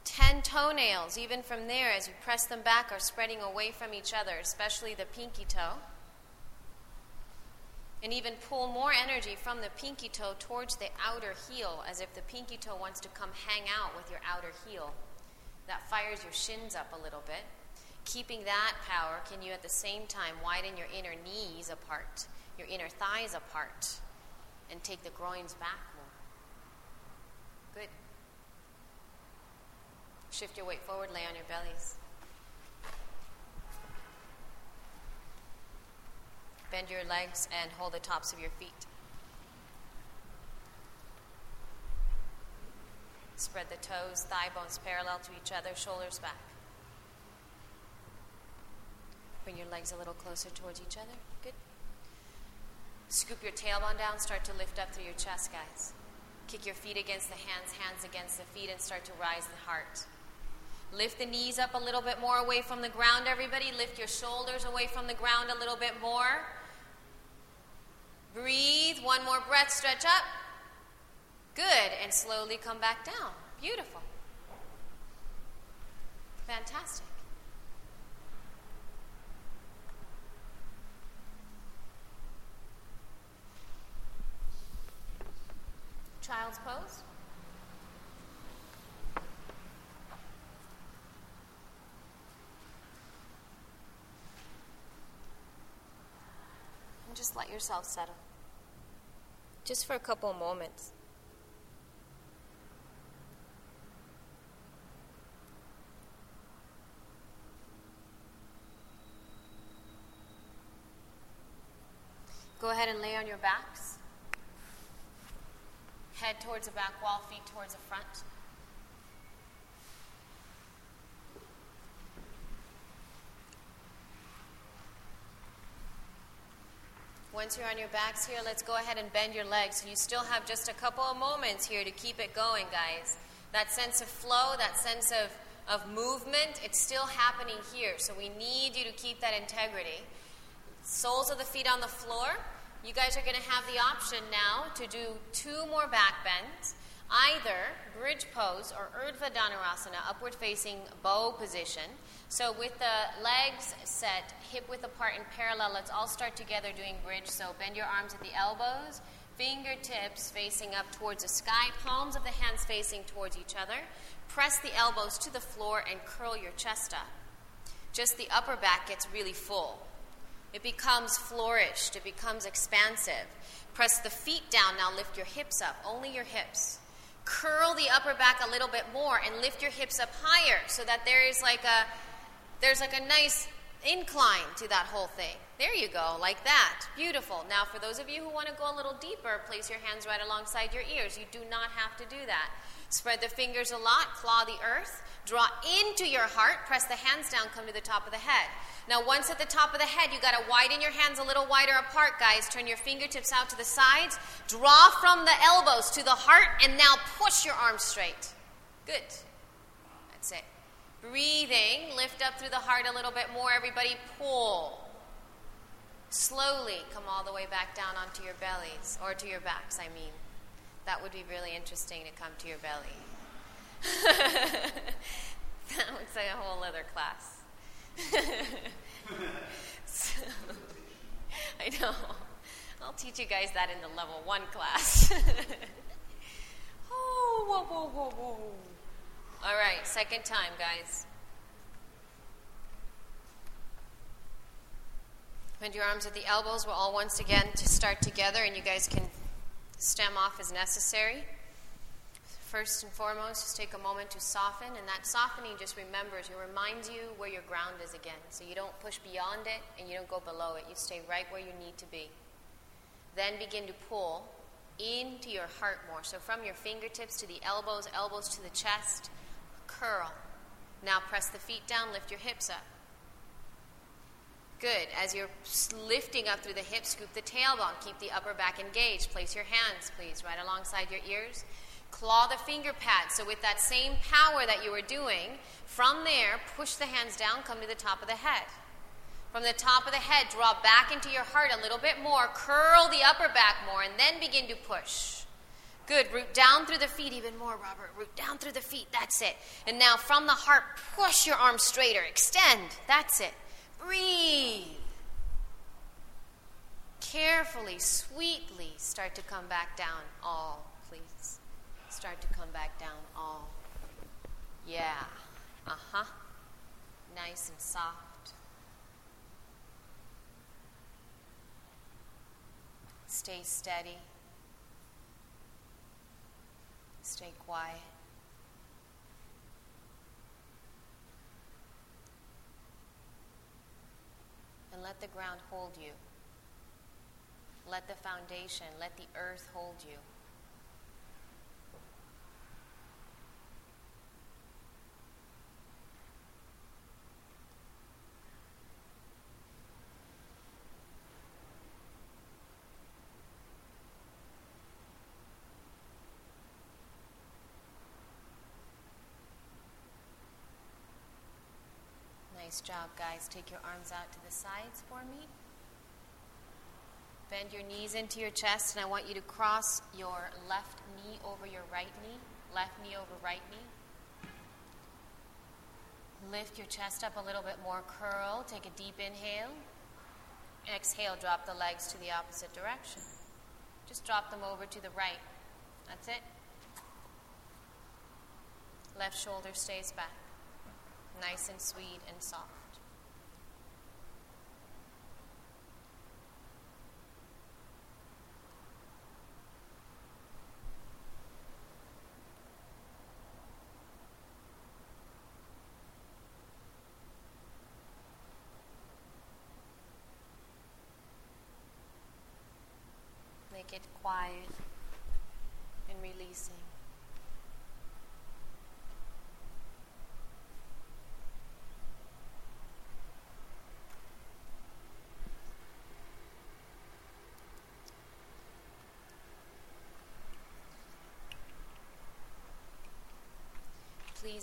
S1: 10 toenails, even from there, as you press them back, are spreading away from each other, especially the pinky toe. And even pull more energy from the pinky toe towards the outer heel, as if the pinky toe wants to come hang out with your outer heel. That fires your shins up a little bit. Keeping that power, can you at the same time widen your inner knees apart, your inner thighs apart, and take the groins back more? Good. Shift your weight forward, lay on your bellies. Bend your legs and hold the tops of your feet. Spread the toes, thigh bones parallel to each other, shoulders back. Bring your legs a little closer towards each other. Good. Scoop your tailbone down, start to lift up through your chest, guys. Kick your feet against the hands, hands against the feet, and start to rise the heart. Lift the knees up a little bit more away from the ground, everybody. Lift your shoulders away from the ground a little bit more. Breathe. One more breath. Stretch up. Good. And slowly come back down. Beautiful. Fantastic. just let yourself settle. Just for a couple moments. Go ahead and lay on your backs. Head towards the back wall, feet towards the front. Once you're on your backs here, let's go ahead and bend your legs. You still have just a couple of moments here to keep it going, guys. That sense of flow, that sense of, of movement, it's still happening here. So we need you to keep that integrity. Soles of the feet on the floor. You guys are going to have the option now to do two more back bends, either bridge pose or Urdhva Dhanurasana, upward facing bow position. So with the legs set, hip width apart and parallel, let's all start together doing bridge. So bend your arms at the elbows, fingertips facing up towards the sky, palms of the hands facing towards each other. Press the elbows to the floor and curl your chest up. Just the upper back gets really full. It becomes flourished, it becomes expansive. Press the feet down, now lift your hips up, only your hips. Curl the upper back a little bit more and lift your hips up higher so that there is like a there's like a nice incline to that whole thing. There you go, like that. Beautiful. Now, for those of you who want to go a little deeper, place your hands right alongside your ears. You do not have to do that. Spread the fingers a lot, claw the earth, draw into your heart, press the hands down, come to the top of the head. Now, once at the top of the head, you got to widen your hands a little wider apart, guys. Turn your fingertips out to the sides, draw from the elbows to the heart, and now push your arms straight. Good. Breathing, lift up through the heart a little bit more. Everybody pull. Slowly come all the way back down onto your bellies, or to your backs, I mean. That would be really interesting to come to your belly. (laughs) that would like a whole other class. so, (laughs) I know. I'll teach you guys that in the level one class. (laughs) oh, whoa, whoa, whoa, whoa. All right, second time, guys. Bend your arms at the elbows. We'll all once again to start together, and you guys can stem off as necessary. First and foremost, just take a moment to soften, and that softening just remembers, it reminds you where your ground is again. So you don't push beyond it and you don't go below it. You stay right where you need to be. Then begin to pull into your heart more. So from your fingertips to the elbows, elbows to the chest, curl. Now press the feet down, lift your hips up. Good. As you're lifting up through the hips, scoop the tailbone. Keep the upper back engaged. Place your hands, please, right alongside your ears. Claw the finger pads. So, with that same power that you were doing, from there, push the hands down, come to the top of the head. From the top of the head, draw back into your heart a little bit more. Curl the upper back more, and then begin to push. Good. Root down through the feet even more, Robert. Root down through the feet. That's it. And now from the heart, push your arms straighter. Extend. That's it. Breathe. Carefully, sweetly start to come back down. All, please. Start to come back down. All. Yeah. Uh huh. Nice and soft. Stay steady. Stay quiet. And let the ground hold you. Let the foundation, let the earth hold you. Nice job, guys. Take your arms out to the sides for me. Bend your knees into your chest, and I want you to cross your left knee over your right knee, left knee over right knee. Lift your chest up a little bit more, curl. Take a deep inhale. Exhale, drop the legs to the opposite direction. Just drop them over to the right. That's it. Left shoulder stays back nice and sweet and soft. Make it quiet and releasing.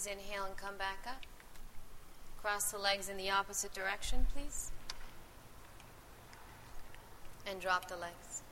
S1: Inhale and come back up. Cross the legs in the opposite direction, please. And drop the legs.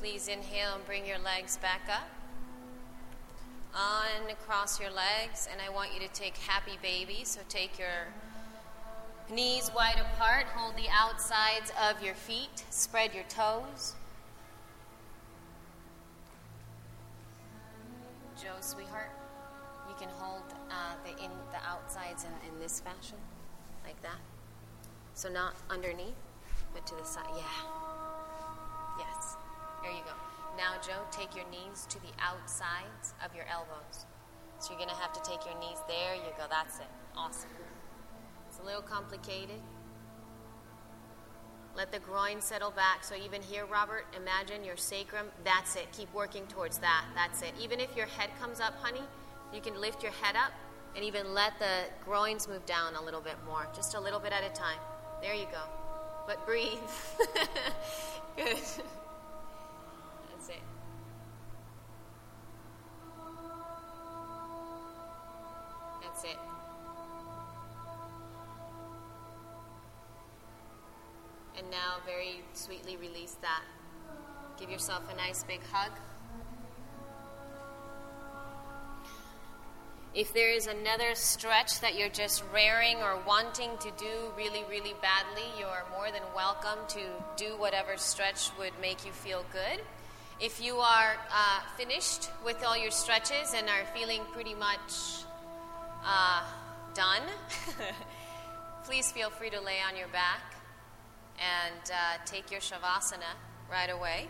S1: Please inhale and bring your legs back up. On across your legs, and I want you to take happy baby. So take your knees wide apart, hold the outsides of your feet, spread your toes. Joe, sweetheart, you can hold uh, the in the outsides in, in this fashion, like that. So not underneath, but to the side. Yeah. There you go. Now, Joe, take your knees to the outsides of your elbows. So you're going to have to take your knees. There you go. That's it. Awesome. It's a little complicated. Let the groin settle back. So even here, Robert, imagine your sacrum. That's it. Keep working towards that. That's it. Even if your head comes up, honey, you can lift your head up and even let the groins move down a little bit more. Just a little bit at a time. There you go. But breathe. (laughs) Good. That's it. And now, very sweetly release that. Give yourself a nice big hug. If there is another stretch that you're just raring or wanting to do really, really badly, you are more than welcome to do whatever stretch would make you feel good. If you are uh, finished with all your stretches and are feeling pretty much uh, done, (laughs) please feel free to lay on your back and uh, take your Shavasana right away.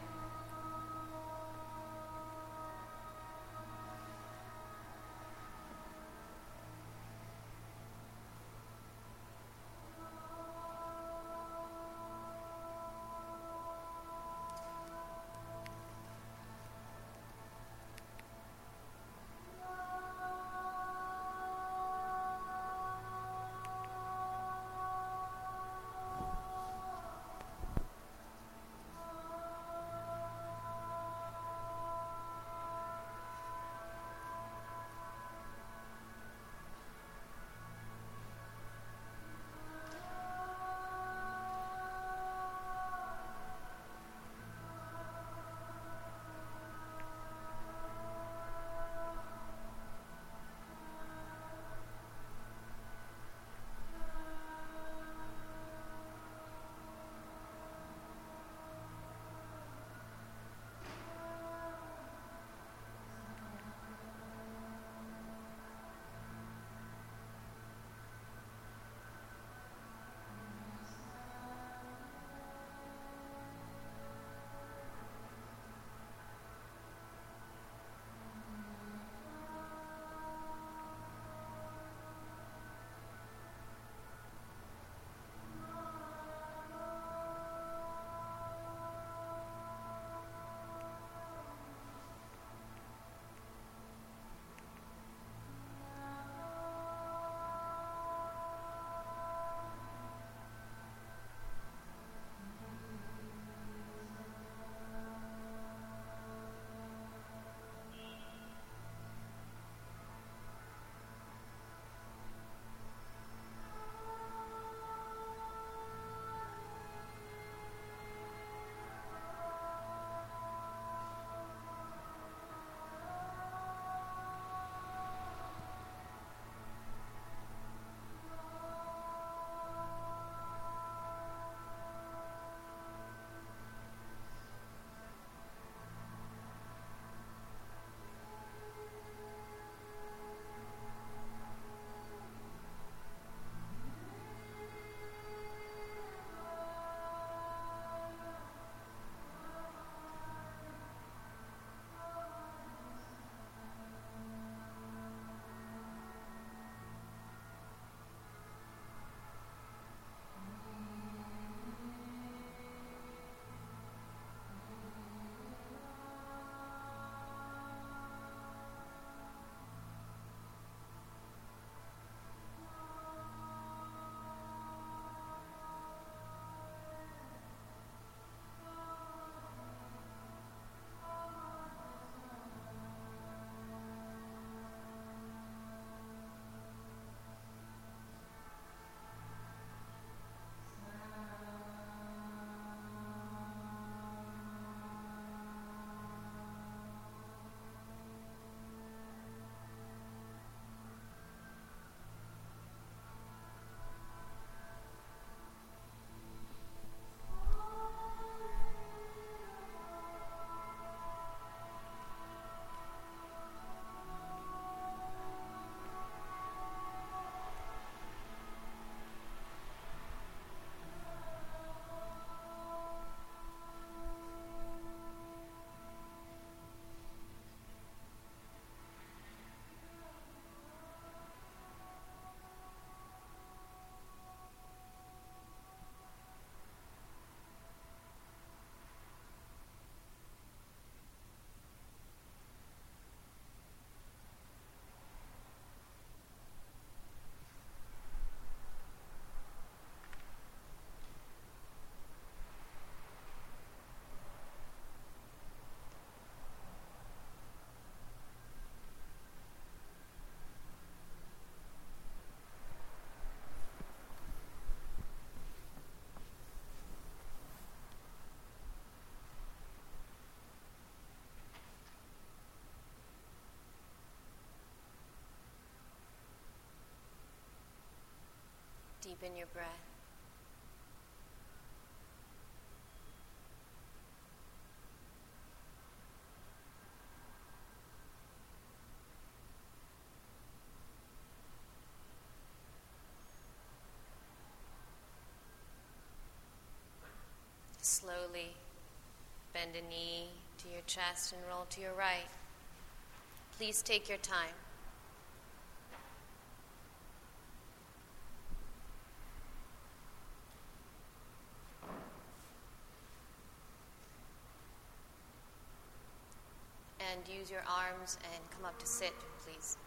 S1: Deepen your breath. Slowly bend a knee to your chest and roll to your right. Please take your time. And use your arms and come up to sit, please.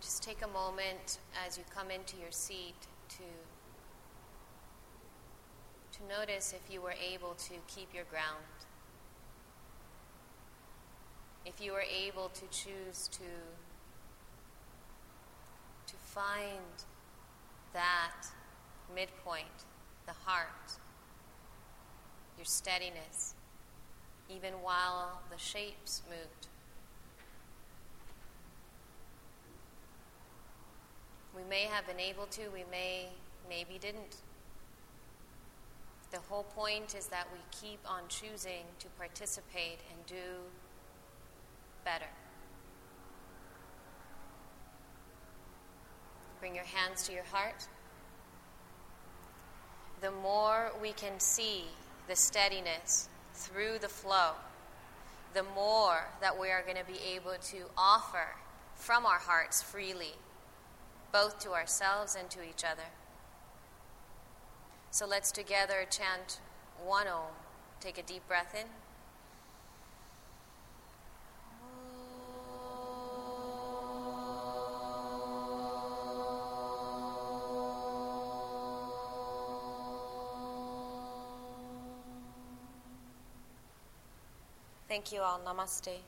S1: Just take a moment as you come into your seat to to notice if you were able to keep your ground. If you were able to choose to to find that midpoint, the heart, your steadiness, even while the shapes moved. We may have been able to, we may, maybe didn't. The whole point is that we keep on choosing to participate and do better. Bring your hands to your heart. The more we can see the steadiness through the flow, the more that we are going to be able to offer from our hearts freely both to ourselves and to each other. So let's together chant one Om. Take a deep breath in. Thank you all. Namaste.